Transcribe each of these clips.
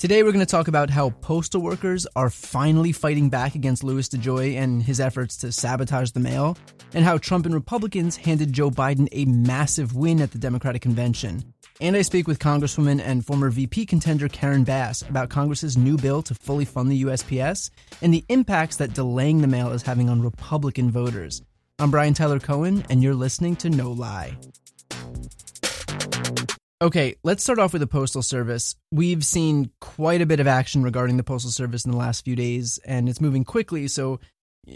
Today, we're going to talk about how postal workers are finally fighting back against Louis DeJoy and his efforts to sabotage the mail, and how Trump and Republicans handed Joe Biden a massive win at the Democratic convention. And I speak with Congresswoman and former VP contender Karen Bass about Congress's new bill to fully fund the USPS and the impacts that delaying the mail is having on Republican voters. I'm Brian Tyler Cohen, and you're listening to No Lie. Okay, let's start off with the Postal Service. We've seen quite a bit of action regarding the Postal Service in the last few days, and it's moving quickly, so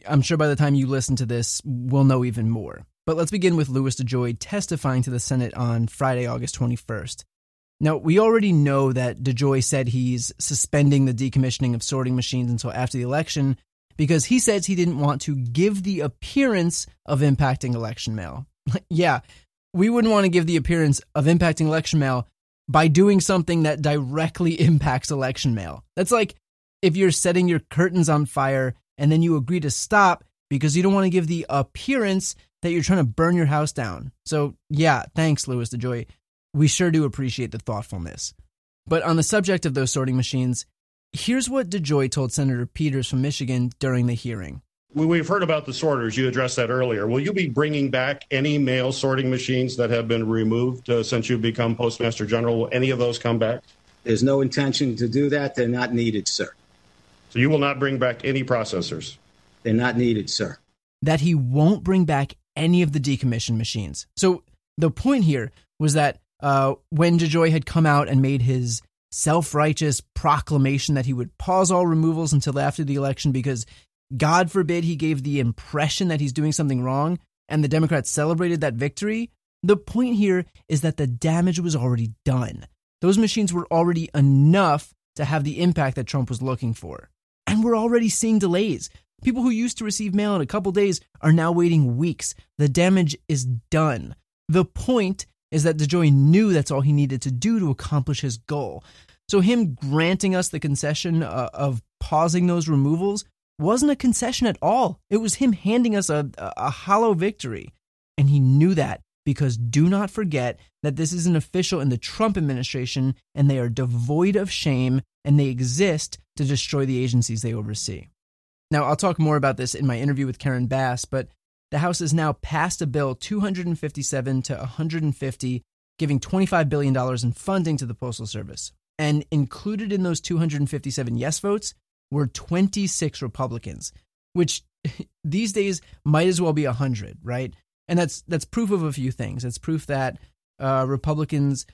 I'm sure by the time you listen to this, we'll know even more. But let's begin with Louis DeJoy testifying to the Senate on Friday, August 21st. Now, we already know that DeJoy said he's suspending the decommissioning of sorting machines until after the election because he says he didn't want to give the appearance of impacting election mail. yeah, we wouldn't want to give the appearance of impacting election mail by doing something that directly impacts election mail. That's like if you're setting your curtains on fire and then you agree to stop because you don't want to give the appearance that you're trying to burn your house down. So, yeah, thanks, Louis DeJoy. We sure do appreciate the thoughtfulness. But on the subject of those sorting machines, here's what DeJoy told Senator Peters from Michigan during the hearing. We've heard about the sorters. You addressed that earlier. Will you be bringing back any mail sorting machines that have been removed uh, since you've become Postmaster General? Will any of those come back? There's no intention to do that. They're not needed, sir. So you will not bring back any processors? They're not needed, sir. That he won't bring back any of the decommissioned machines. So the point here was that uh, when DeJoy had come out and made his self righteous proclamation that he would pause all removals until after the election because God forbid he gave the impression that he's doing something wrong and the Democrats celebrated that victory. The point here is that the damage was already done. Those machines were already enough to have the impact that Trump was looking for. And we're already seeing delays. People who used to receive mail in a couple days are now waiting weeks. The damage is done. The point is that DeJoy knew that's all he needed to do to accomplish his goal. So, him granting us the concession uh, of pausing those removals wasn't a concession at all. It was him handing us a, a, hollow victory. And he knew that because do not forget that this is an official in the Trump administration and they are devoid of shame and they exist to destroy the agencies they oversee. Now, I'll talk more about this in my interview with Karen Bass, but the House has now passed a bill 257 to 150, giving $25 billion in funding to the Postal Service. And included in those 257 yes votes were 26 Republicans, which these days might as well be 100, right? And that's that's proof of a few things. It's proof that uh, Republicans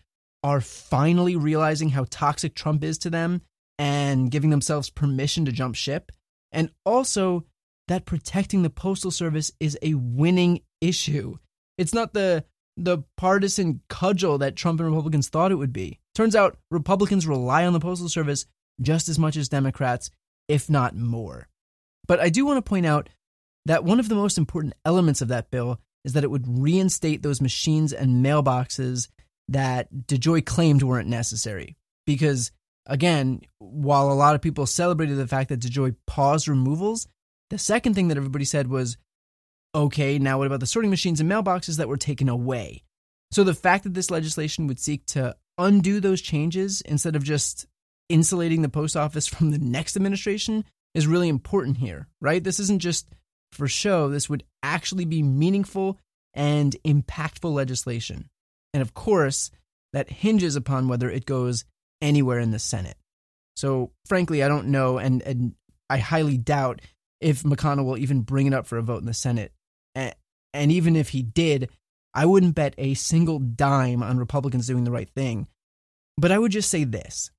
are finally realizing how toxic Trump is to them and giving themselves permission to jump ship, and also that protecting the postal service is a winning issue. It's not the the partisan cudgel that Trump and Republicans thought it would be. Turns out Republicans rely on the postal service just as much as Democrats, if not more. But I do want to point out that one of the most important elements of that bill is that it would reinstate those machines and mailboxes that DeJoy claimed weren't necessary. Because, again, while a lot of people celebrated the fact that DeJoy paused removals, the second thing that everybody said was, okay, now what about the sorting machines and mailboxes that were taken away? So the fact that this legislation would seek to undo those changes instead of just insulating the post office from the next administration is really important here, right? This isn't just for show. This would actually be meaningful and impactful legislation. And of course, that hinges upon whether it goes anywhere in the Senate. So, frankly, I don't know, and, and I highly doubt if McConnell will even bring it up for a vote in the Senate. And, and even if he did, I wouldn't bet a single dime on Republicans doing the right thing. But I would just say this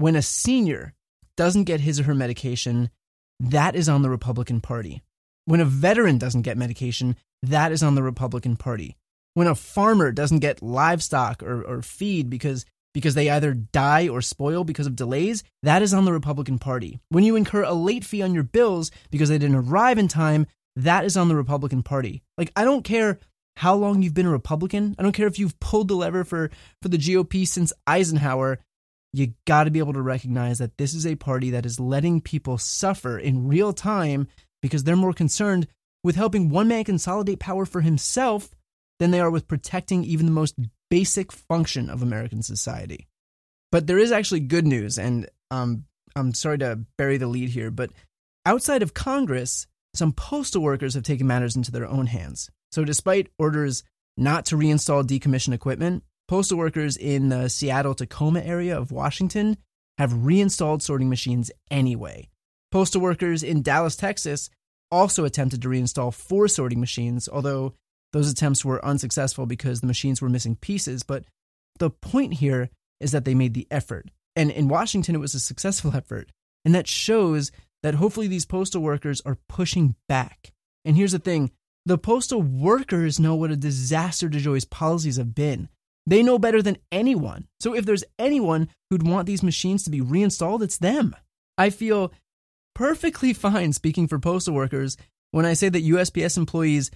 when a senior doesn't get his or her medication, that is on the Republican Party. When a veteran doesn't get medication, that is on the Republican Party. When a farmer doesn't get livestock or, or feed because because they either die or spoil because of delays, that is on the Republican Party. When you incur a late fee on your bills because they didn't arrive in time, that is on the Republican Party. Like, I don't care how long you've been a Republican. I don't care if you've pulled the lever for, for the GOP since Eisenhower. You got to be able to recognize that this is a party that is letting people suffer in real time because they're more concerned with helping one man consolidate power for himself than they are with protecting even the most basic function of American society. But there is actually good news, and um, I'm sorry to bury the lead here, but outside of Congress, some postal workers have taken matters into their own hands. So, despite orders not to reinstall decommissioned equipment, postal workers in the Seattle Tacoma area of Washington have reinstalled sorting machines anyway. Postal workers in Dallas, Texas also attempted to reinstall four sorting machines, although those attempts were unsuccessful because the machines were missing pieces. But the point here is that they made the effort. And in Washington, it was a successful effort. And that shows that hopefully these postal workers are pushing back. And here's the thing the postal workers know what a disaster DeJoy's policies have been. They know better than anyone. So if there's anyone who'd want these machines to be reinstalled, it's them. I feel perfectly fine speaking for postal workers when I say that USPS employees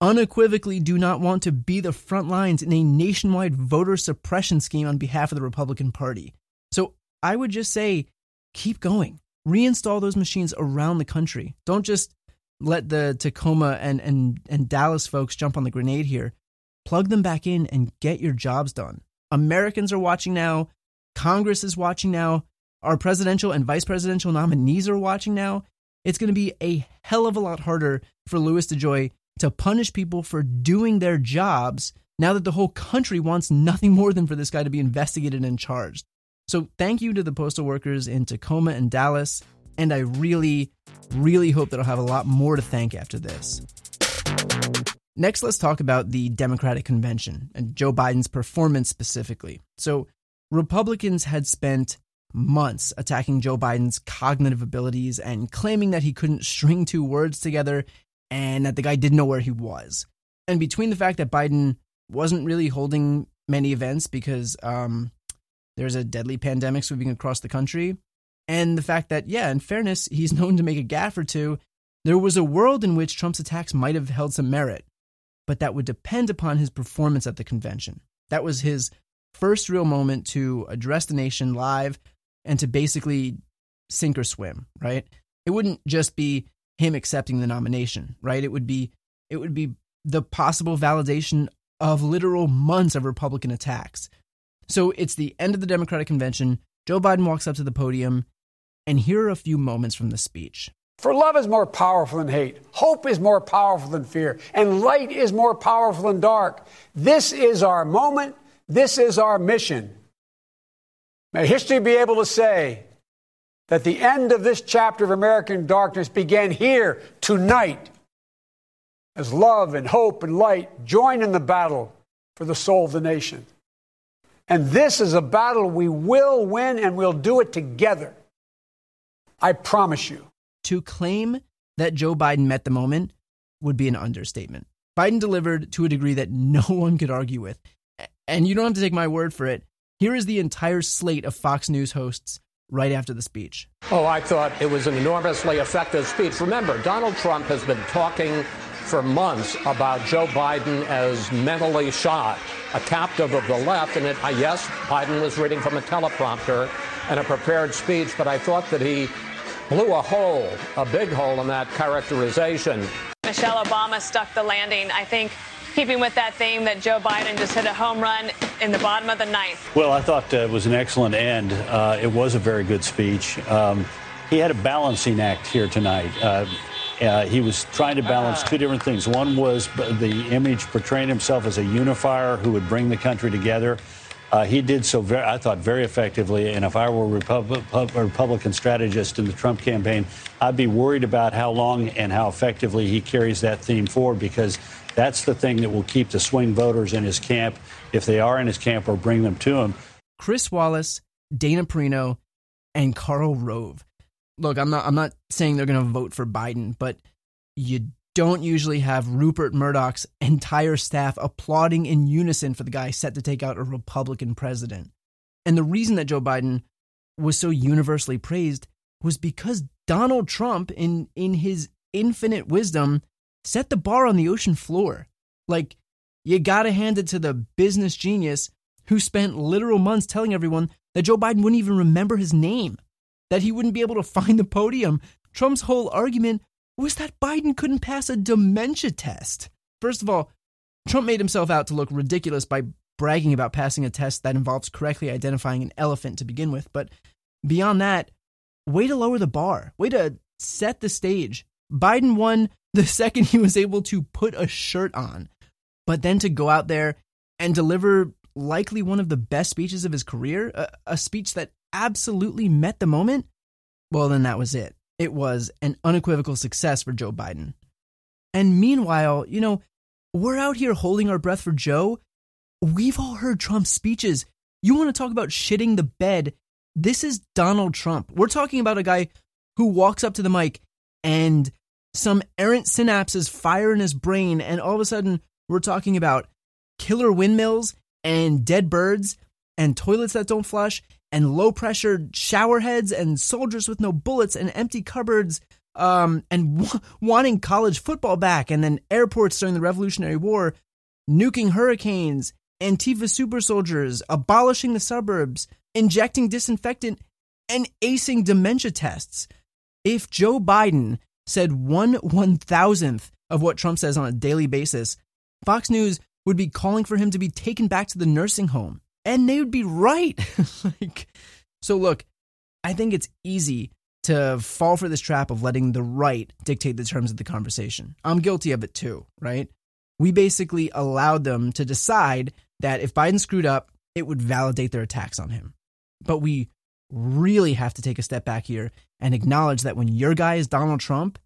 unequivocally do not want to be the front lines in a nationwide voter suppression scheme on behalf of the Republican Party. So I would just say keep going. Reinstall those machines around the country. Don't just let the Tacoma and, and, and Dallas folks jump on the grenade here. Plug them back in and get your jobs done. Americans are watching now. Congress is watching now our presidential and vice presidential nominees are watching now, it's going to be a hell of a lot harder for Louis DeJoy to punish people for doing their jobs now that the whole country wants nothing more than for this guy to be investigated and charged. So, thank you to the postal workers in Tacoma and Dallas. And I really, really hope that I'll have a lot more to thank after this. Next, let's talk about the Democratic convention and Joe Biden's performance specifically. So, Republicans had spent months attacking Joe Biden's cognitive abilities and claiming that he couldn't string two words together and that the guy didn't know where he was. And between the fact that Biden wasn't really holding many events because um, there's a deadly pandemic sweeping across the country, and the fact that, yeah, in fairness, he's known to make a gaffe or two, there was a world in which Trump's attacks might have held some merit, but that would depend upon his performance at the convention. That was his first real moment to address the nation live and to basically sink or swim, right? It wouldn't just be him accepting the nomination, right? It would be it would be the possible validation of literal months of Republican attacks. So it's the end of the Democratic convention. Joe Biden walks up to the podium, and here are a few moments from the speech. For love is more powerful than hate, hope is more powerful than fear, and light is more powerful than dark. This is our moment. This is our mission. May history be able to say that the end of this chapter of American darkness began here tonight as love and hope and light join in the battle for the soul of the nation. And this is a battle we will win and we'll do it together. I promise you. To claim that Joe Biden met the moment would be an understatement. Biden delivered to a degree that no one could argue with. And you don't have to take my word for it. Here is the entire slate of Fox News hosts right after the speech. Oh, I thought it was an enormously effective speech. Remember, Donald Trump has been talking for months about Joe Biden as mentally shot, a captive of the left. And it, uh, yes, Biden was reading from a teleprompter and a prepared speech, but I thought that he blew a hole, a big hole in that characterization. Michelle Obama stuck the landing. I think keeping with that theme that Joe Biden just hit a home run in the bottom of the ninth. Well, I thought uh, it was an excellent end. Uh, it was a very good speech. Um, he had a balancing act here tonight. Uh, uh he was trying to balance two different things. One was the image portraying himself as a unifier who would bring the country together. Uh, he did so, very, I thought, very effectively. And if I were a Repub- Republican strategist in the Trump campaign, I'd be worried about how long and how effectively he carries that theme forward because that's the thing that will keep the swing voters in his camp, if they are in his camp, or bring them to him. Chris Wallace, Dana Perino, and Karl Rove. Look, I'm not I'm not saying they're going to vote for Biden, but you don't usually have Rupert Murdoch's entire staff applauding in unison for the guy set to take out a Republican president. And the reason that Joe Biden was so universally praised was because Donald Trump, in, in his infinite wisdom, set the bar on the ocean floor. Like, you gotta hand it to the business genius who spent literal months telling everyone that Joe Biden wouldn't even remember his name, that he wouldn't be able to find the podium. Trump's whole argument was that Biden couldn't pass a dementia test. First of all, Trump made himself out to look ridiculous by bragging about passing a test that involves correctly identifying an elephant to begin with. But beyond that, way to lower the bar, way to set the stage. Biden won the second he was able to put a shirt on, but then to go out there and deliver likely one of the best speeches of his career, a, a speech that absolutely met the moment, well, then that was it. It was an unequivocal success for Joe Biden. And meanwhile, you know, we're out here holding our breath for Joe. We've all heard Trump's speeches. You want to talk about shitting the bed? This is Donald Trump. We're talking about a guy who walks up to the mic and some errant synapses fire in his brain, and all of a sudden, we're talking about killer windmills and dead birds and toilets that don't flush and low pressure shower heads and soldiers with no bullets and empty cupboards um, and w- wanting college football back and then airports during the Revolutionary War, nuking hurricanes, Antifa super soldiers, abolishing the suburbs, injecting disinfectant, and acing dementia tests. If Joe Biden said one one thousandth of what Trump says on a daily basis, Fox News would be calling for him to be taken back to the nursing home. And they would be right. like, so look, I think it's easy to fall for this trap of letting the right dictate the terms of the conversation. I'm guilty of it too, right? We basically allowed them to decide that if Biden screwed up, it would validate their attacks on him. But we really have to take a step back here and acknowledge that when your guy is Donald Trump,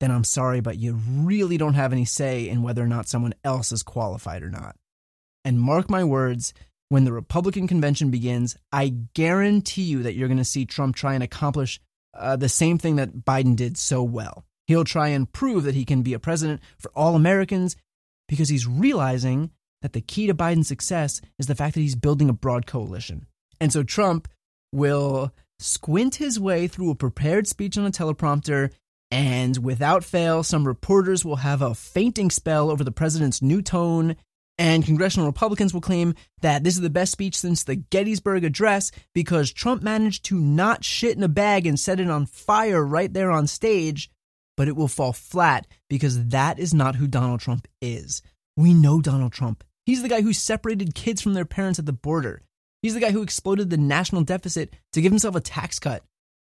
then I'm sorry, but you really don't have any say in whether or not someone else is qualified or not. And mark my words, when the Republican convention begins, I guarantee you that you're going to see Trump try and accomplish uh, the same thing that Biden did so well. He'll try and prove that he can be a president for all Americans because he's realizing that the key to Biden's success is the fact that he's building a broad coalition. And so Trump will squint his way through a prepared speech on a teleprompter and without fail, some reporters will have a fainting spell over the president's new tone, and congressional Republicans will claim that this is the best speech since the Gettysburg Address because Trump managed to not shit in a bag and set it on fire right there on stage. But it will fall flat because that is not who Donald Trump is. We know Donald Trump. He's the guy who separated kids from their parents at the border. He's the guy who exploded the national deficit to give himself a tax cut.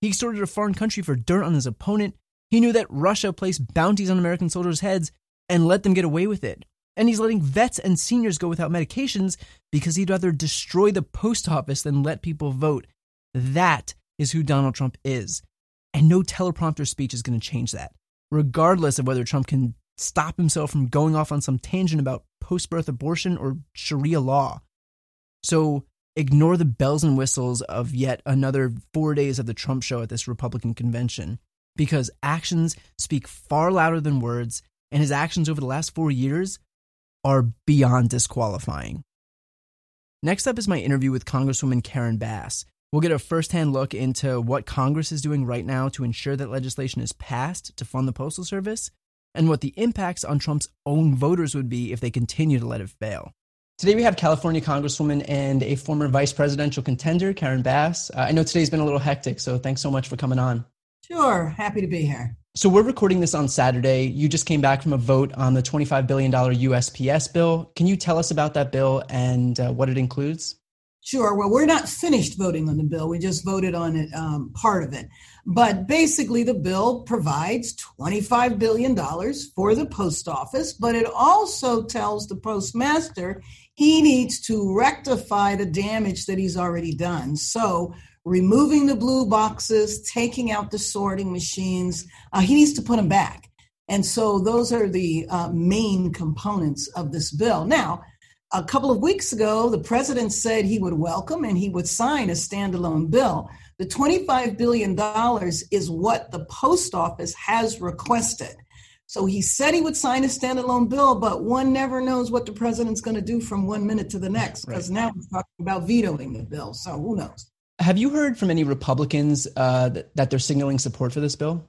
He extorted a foreign country for dirt on his opponent. He knew that Russia placed bounties on American soldiers' heads and let them get away with it. And he's letting vets and seniors go without medications because he'd rather destroy the post office than let people vote. That is who Donald Trump is. And no teleprompter speech is going to change that, regardless of whether Trump can stop himself from going off on some tangent about post birth abortion or Sharia law. So ignore the bells and whistles of yet another four days of the Trump show at this Republican convention because actions speak far louder than words, and his actions over the last four years are beyond disqualifying. Next up is my interview with Congresswoman Karen Bass. We'll get a firsthand look into what Congress is doing right now to ensure that legislation is passed to fund the Postal Service and what the impacts on Trump's own voters would be if they continue to let it fail. Today we have California Congresswoman and a former vice presidential contender, Karen Bass. Uh, I know today's been a little hectic, so thanks so much for coming on. Sure, happy to be here. So we're recording this on Saturday. You just came back from a vote on the $25 billion USPS bill. Can you tell us about that bill and uh, what it includes? Sure. Well, we're not finished voting on the bill. We just voted on it, um, part of it. But basically, the bill provides $25 billion for the post office, but it also tells the postmaster he needs to rectify the damage that he's already done. So, removing the blue boxes, taking out the sorting machines, uh, he needs to put them back. And so, those are the uh, main components of this bill. Now, a couple of weeks ago, the president said he would welcome and he would sign a standalone bill. The $25 billion is what the post office has requested. So he said he would sign a standalone bill, but one never knows what the president's going to do from one minute to the next because right. now he's talking about vetoing the bill. So who knows? Have you heard from any Republicans uh, that, that they're signaling support for this bill?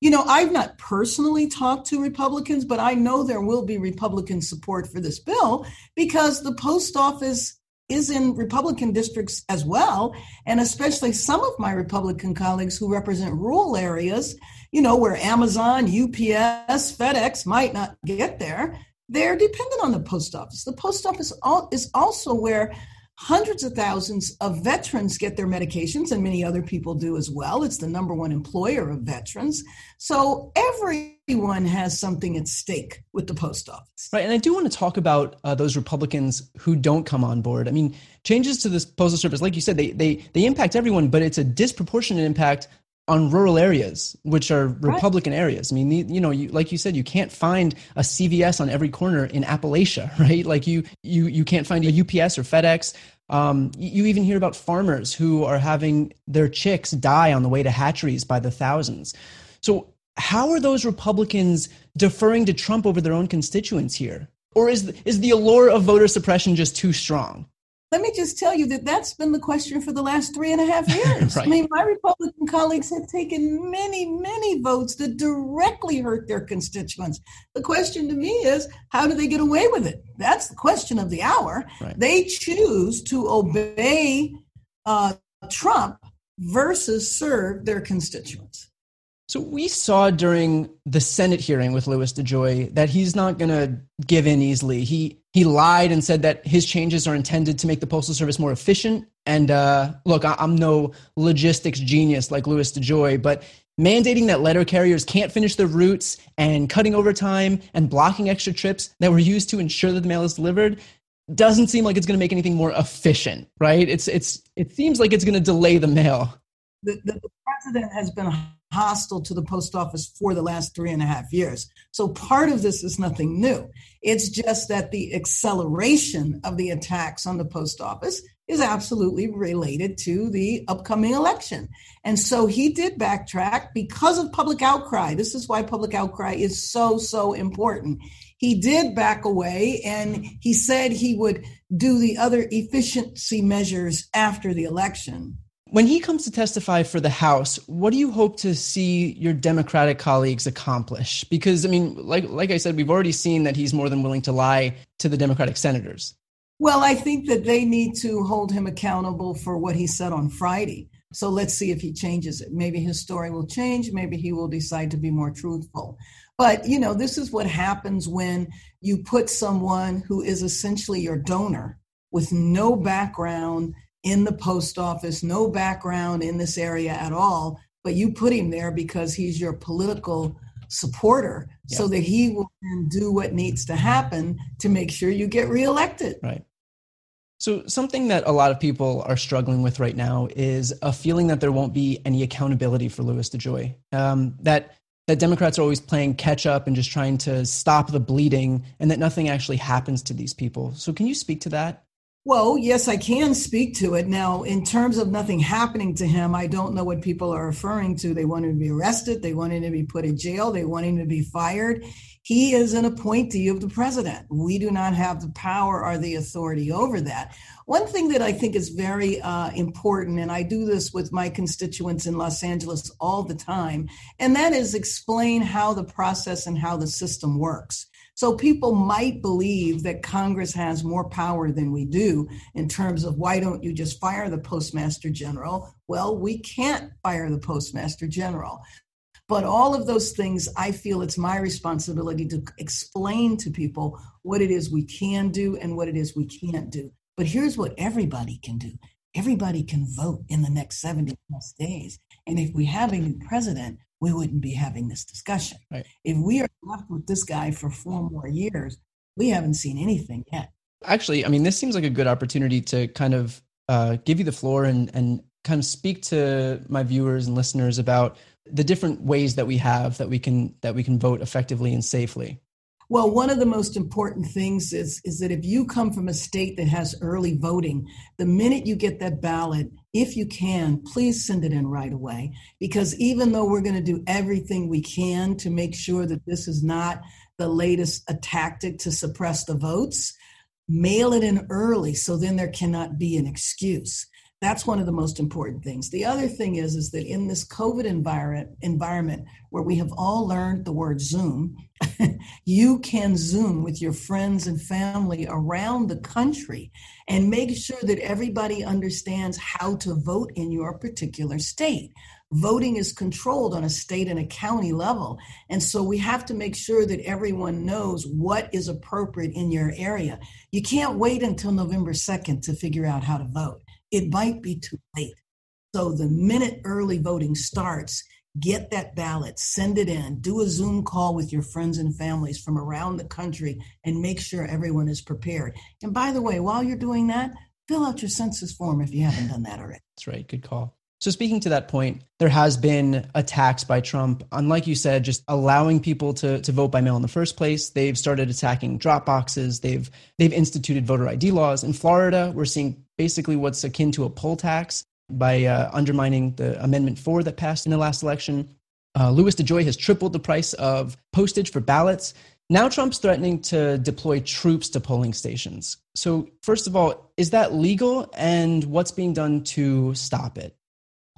You know, I've not personally talked to Republicans, but I know there will be Republican support for this bill because the post office is in Republican districts as well. And especially some of my Republican colleagues who represent rural areas, you know, where Amazon, UPS, FedEx might not get there, they're dependent on the post office. The post office is also where hundreds of thousands of veterans get their medications, and many other people do as well. It's the number one employer of veterans. So everyone has something at stake with the post office. Right. And I do want to talk about uh, those Republicans who don't come on board. I mean, changes to this postal service, like you said, they, they, they impact everyone, but it's a disproportionate impact on rural areas, which are Republican right. areas. I mean, you know, you, like you said, you can't find a CVS on every corner in Appalachia, right? Like you, you, you can't find a UPS or FedEx. Um, you even hear about farmers who are having their chicks die on the way to hatcheries by the thousands. So, how are those Republicans deferring to Trump over their own constituents here? Or is, is the allure of voter suppression just too strong? Let me just tell you that that's been the question for the last three and a half years. right. I mean, my Republican colleagues have taken many, many votes that directly hurt their constituents. The question to me is, how do they get away with it? That's the question of the hour. Right. They choose to obey uh, Trump versus serve their constituents. So we saw during the Senate hearing with Louis DeJoy that he's not going to give in easily. He he lied and said that his changes are intended to make the postal service more efficient. And uh, look, I'm no logistics genius like Louis DeJoy, but mandating that letter carriers can't finish their routes and cutting overtime and blocking extra trips that were used to ensure that the mail is delivered doesn't seem like it's going to make anything more efficient, right? It's it's it seems like it's going to delay the mail. The, the, the president has been hostile to the post office for the last three and a half years. So part of this is nothing new. It's just that the acceleration of the attacks on the post office is absolutely related to the upcoming election. And so he did backtrack because of public outcry. This is why public outcry is so, so important. He did back away and he said he would do the other efficiency measures after the election. When he comes to testify for the House, what do you hope to see your Democratic colleagues accomplish? Because I mean, like like I said, we've already seen that he's more than willing to lie to the Democratic senators. Well, I think that they need to hold him accountable for what he said on Friday. So let's see if he changes it. Maybe his story will change. Maybe he will decide to be more truthful. But, you know, this is what happens when you put someone who is essentially your donor with no background in the post office, no background in this area at all, but you put him there because he's your political supporter yeah. so that he will do what needs to happen to make sure you get reelected. Right. So, something that a lot of people are struggling with right now is a feeling that there won't be any accountability for Louis DeJoy. Um, that that Democrats are always playing catch up and just trying to stop the bleeding, and that nothing actually happens to these people. So, can you speak to that? Well, yes, I can speak to it. Now, in terms of nothing happening to him, I don't know what people are referring to. They want him to be arrested, they want him to be put in jail, they want him to be fired. He is an appointee of the president. We do not have the power or the authority over that. One thing that I think is very uh, important, and I do this with my constituents in Los Angeles all the time, and that is explain how the process and how the system works. So people might believe that Congress has more power than we do in terms of why don't you just fire the postmaster general? Well, we can't fire the postmaster general. But all of those things, I feel it's my responsibility to explain to people what it is we can do and what it is we can't do. But here's what everybody can do everybody can vote in the next 70 plus days. And if we have a new president, we wouldn't be having this discussion. Right. If we are left with this guy for four more years, we haven't seen anything yet. Actually, I mean, this seems like a good opportunity to kind of uh, give you the floor and, and kind of speak to my viewers and listeners about the different ways that we have that we can that we can vote effectively and safely. Well, one of the most important things is, is that if you come from a state that has early voting, the minute you get that ballot, if you can, please send it in right away. Because even though we're going to do everything we can to make sure that this is not the latest a tactic to suppress the votes, mail it in early so then there cannot be an excuse. That's one of the most important things. The other thing is, is that in this COVID environment, environment where we have all learned the word Zoom, you can Zoom with your friends and family around the country and make sure that everybody understands how to vote in your particular state. Voting is controlled on a state and a county level. And so we have to make sure that everyone knows what is appropriate in your area. You can't wait until November 2nd to figure out how to vote it might be too late. So the minute early voting starts, get that ballot, send it in, do a Zoom call with your friends and families from around the country, and make sure everyone is prepared. And by the way, while you're doing that, fill out your census form if you haven't done that already. That's right. Good call. So, speaking to that point, there has been attacks by Trump. Unlike you said, just allowing people to, to vote by mail in the first place, they've started attacking drop boxes. They've they've instituted voter ID laws. In Florida, we're seeing basically what's akin to a poll tax by uh, undermining the Amendment 4 that passed in the last election. Uh, Louis DeJoy has tripled the price of postage for ballots. Now Trump's threatening to deploy troops to polling stations. So, first of all, is that legal? And what's being done to stop it?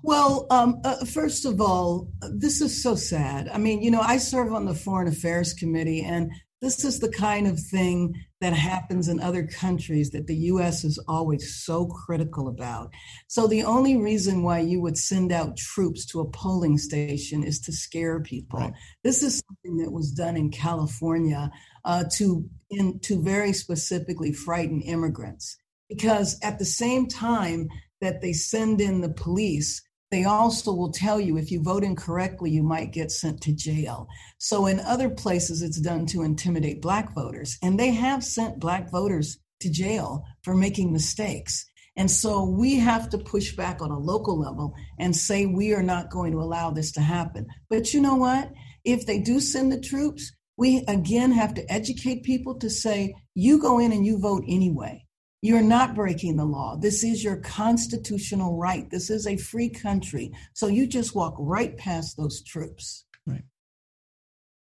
Well, um, uh, first of all, this is so sad. I mean, you know, I serve on the Foreign Affairs Committee, and this is the kind of thing that happens in other countries that the US is always so critical about. So, the only reason why you would send out troops to a polling station is to scare people. Right. This is something that was done in California uh, to, in, to very specifically frighten immigrants. Because at the same time that they send in the police, they also will tell you if you vote incorrectly, you might get sent to jail. So in other places, it's done to intimidate Black voters. And they have sent Black voters to jail for making mistakes. And so we have to push back on a local level and say we are not going to allow this to happen. But you know what? If they do send the troops, we again have to educate people to say, you go in and you vote anyway. You're not breaking the law. This is your constitutional right. This is a free country. So you just walk right past those troops. Right.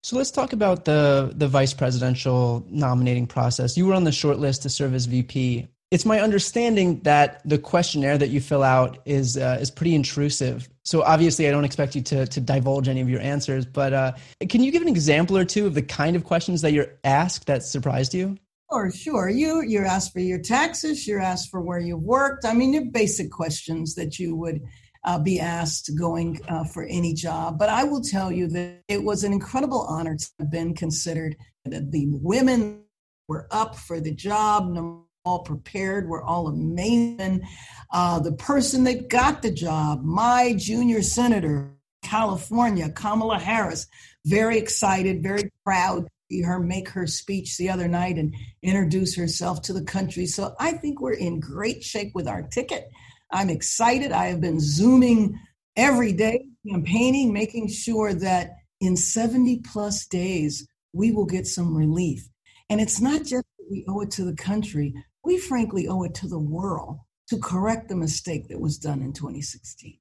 So let's talk about the the vice presidential nominating process. You were on the short list to serve as VP. It's my understanding that the questionnaire that you fill out is uh, is pretty intrusive. So obviously, I don't expect you to to divulge any of your answers. But uh, can you give an example or two of the kind of questions that you're asked that surprised you? Sure, sure. You you're asked for your taxes. You're asked for where you've worked. I mean, they're basic questions that you would uh, be asked going uh, for any job. But I will tell you that it was an incredible honor to have been considered. That the women were up for the job, all prepared. We're all amazing. Uh, the person that got the job, my junior senator, California, Kamala Harris, very excited, very proud her make her speech the other night and introduce herself to the country. So I think we're in great shape with our ticket. I'm excited. I have been Zooming every day, campaigning, making sure that in 70 plus days, we will get some relief. And it's not just that we owe it to the country, we frankly owe it to the world to correct the mistake that was done in 2016.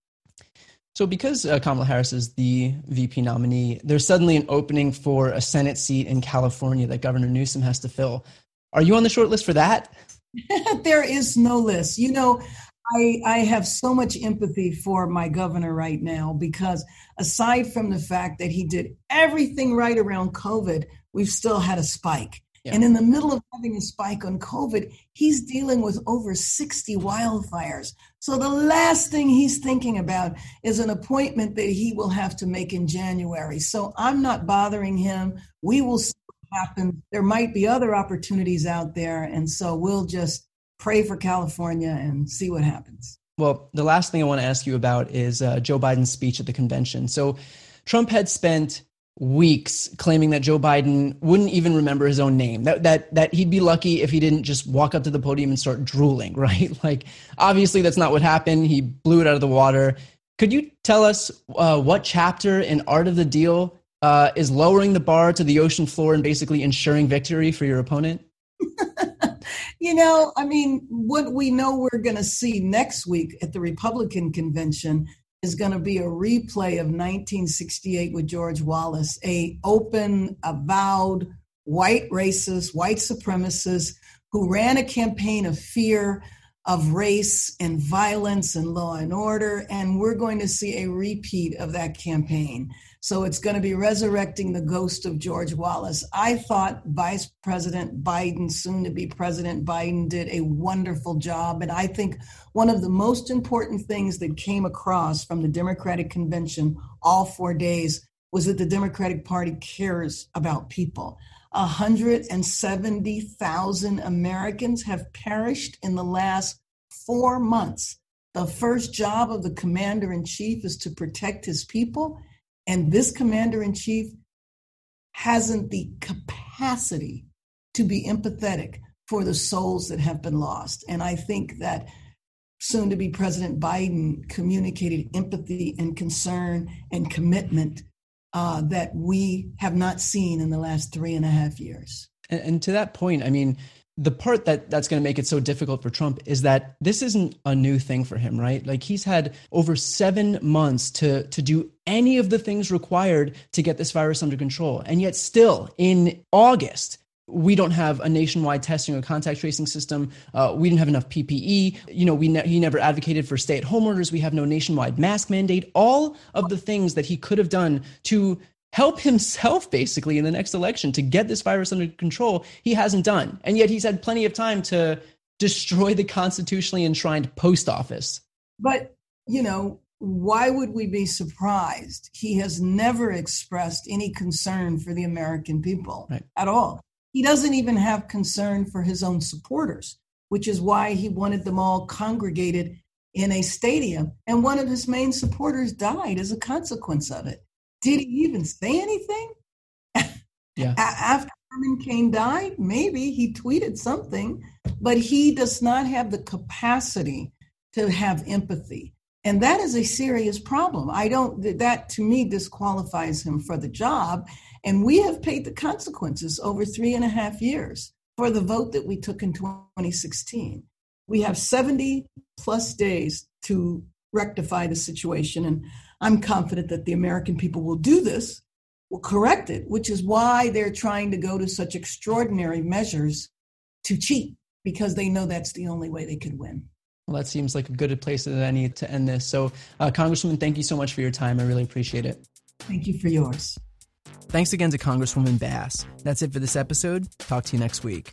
So, because uh, Kamala Harris is the VP nominee, there's suddenly an opening for a Senate seat in California that Governor Newsom has to fill. Are you on the short list for that? there is no list. You know, I, I have so much empathy for my governor right now because aside from the fact that he did everything right around COVID, we've still had a spike. Yeah. And in the middle of having a spike on COVID, he's dealing with over 60 wildfires. So the last thing he's thinking about is an appointment that he will have to make in January. So I'm not bothering him. We will see what happens. There might be other opportunities out there. And so we'll just pray for California and see what happens. Well, the last thing I want to ask you about is uh, Joe Biden's speech at the convention. So Trump had spent weeks claiming that Joe Biden wouldn't even remember his own name. That that that he'd be lucky if he didn't just walk up to the podium and start drooling, right? Like obviously that's not what happened. He blew it out of the water. Could you tell us uh, what chapter in Art of the Deal uh, is lowering the bar to the ocean floor and basically ensuring victory for your opponent? you know, I mean, what we know we're going to see next week at the Republican convention is going to be a replay of 1968 with George Wallace, a open, avowed white racist, white supremacist who ran a campaign of fear, of race and violence and law and order. And we're going to see a repeat of that campaign. So it's going to be resurrecting the ghost of George Wallace. I thought Vice President Biden, soon to be President Biden, did a wonderful job. And I think one of the most important things that came across from the Democratic convention all four days was that the Democratic Party cares about people. 170,000 Americans have perished in the last four months. The first job of the commander in chief is to protect his people. And this commander in chief hasn't the capacity to be empathetic for the souls that have been lost. And I think that soon to be President Biden communicated empathy and concern and commitment uh, that we have not seen in the last three and a half years. And, and to that point, I mean, the part that that's going to make it so difficult for Trump is that this isn't a new thing for him, right? Like he's had over 7 months to to do any of the things required to get this virus under control. And yet still in August, we don't have a nationwide testing or contact tracing system. Uh, we didn't have enough PPE. You know, we ne- he never advocated for stay-at-home orders. We have no nationwide mask mandate. All of the things that he could have done to help himself basically in the next election to get this virus under control, he hasn't done. And yet he's had plenty of time to destroy the constitutionally enshrined post office. But, you know, why would we be surprised? He has never expressed any concern for the American people right. at all. He doesn't even have concern for his own supporters, which is why he wanted them all congregated in a stadium. And one of his main supporters died as a consequence of it. Did he even say anything? Yeah. After Herman Cain died, maybe he tweeted something, but he does not have the capacity to have empathy. And that is a serious problem. I don't, that to me disqualifies him for the job. And we have paid the consequences over three and a half years for the vote that we took in 2016. We have 70 plus days to rectify the situation. And I'm confident that the American people will do this, will correct it, which is why they're trying to go to such extraordinary measures to cheat, because they know that's the only way they could win. Well, that seems like a good place than any to end this. So, uh, Congresswoman, thank you so much for your time. I really appreciate it. Thank you for yours. Thanks again to Congresswoman Bass. That's it for this episode. Talk to you next week.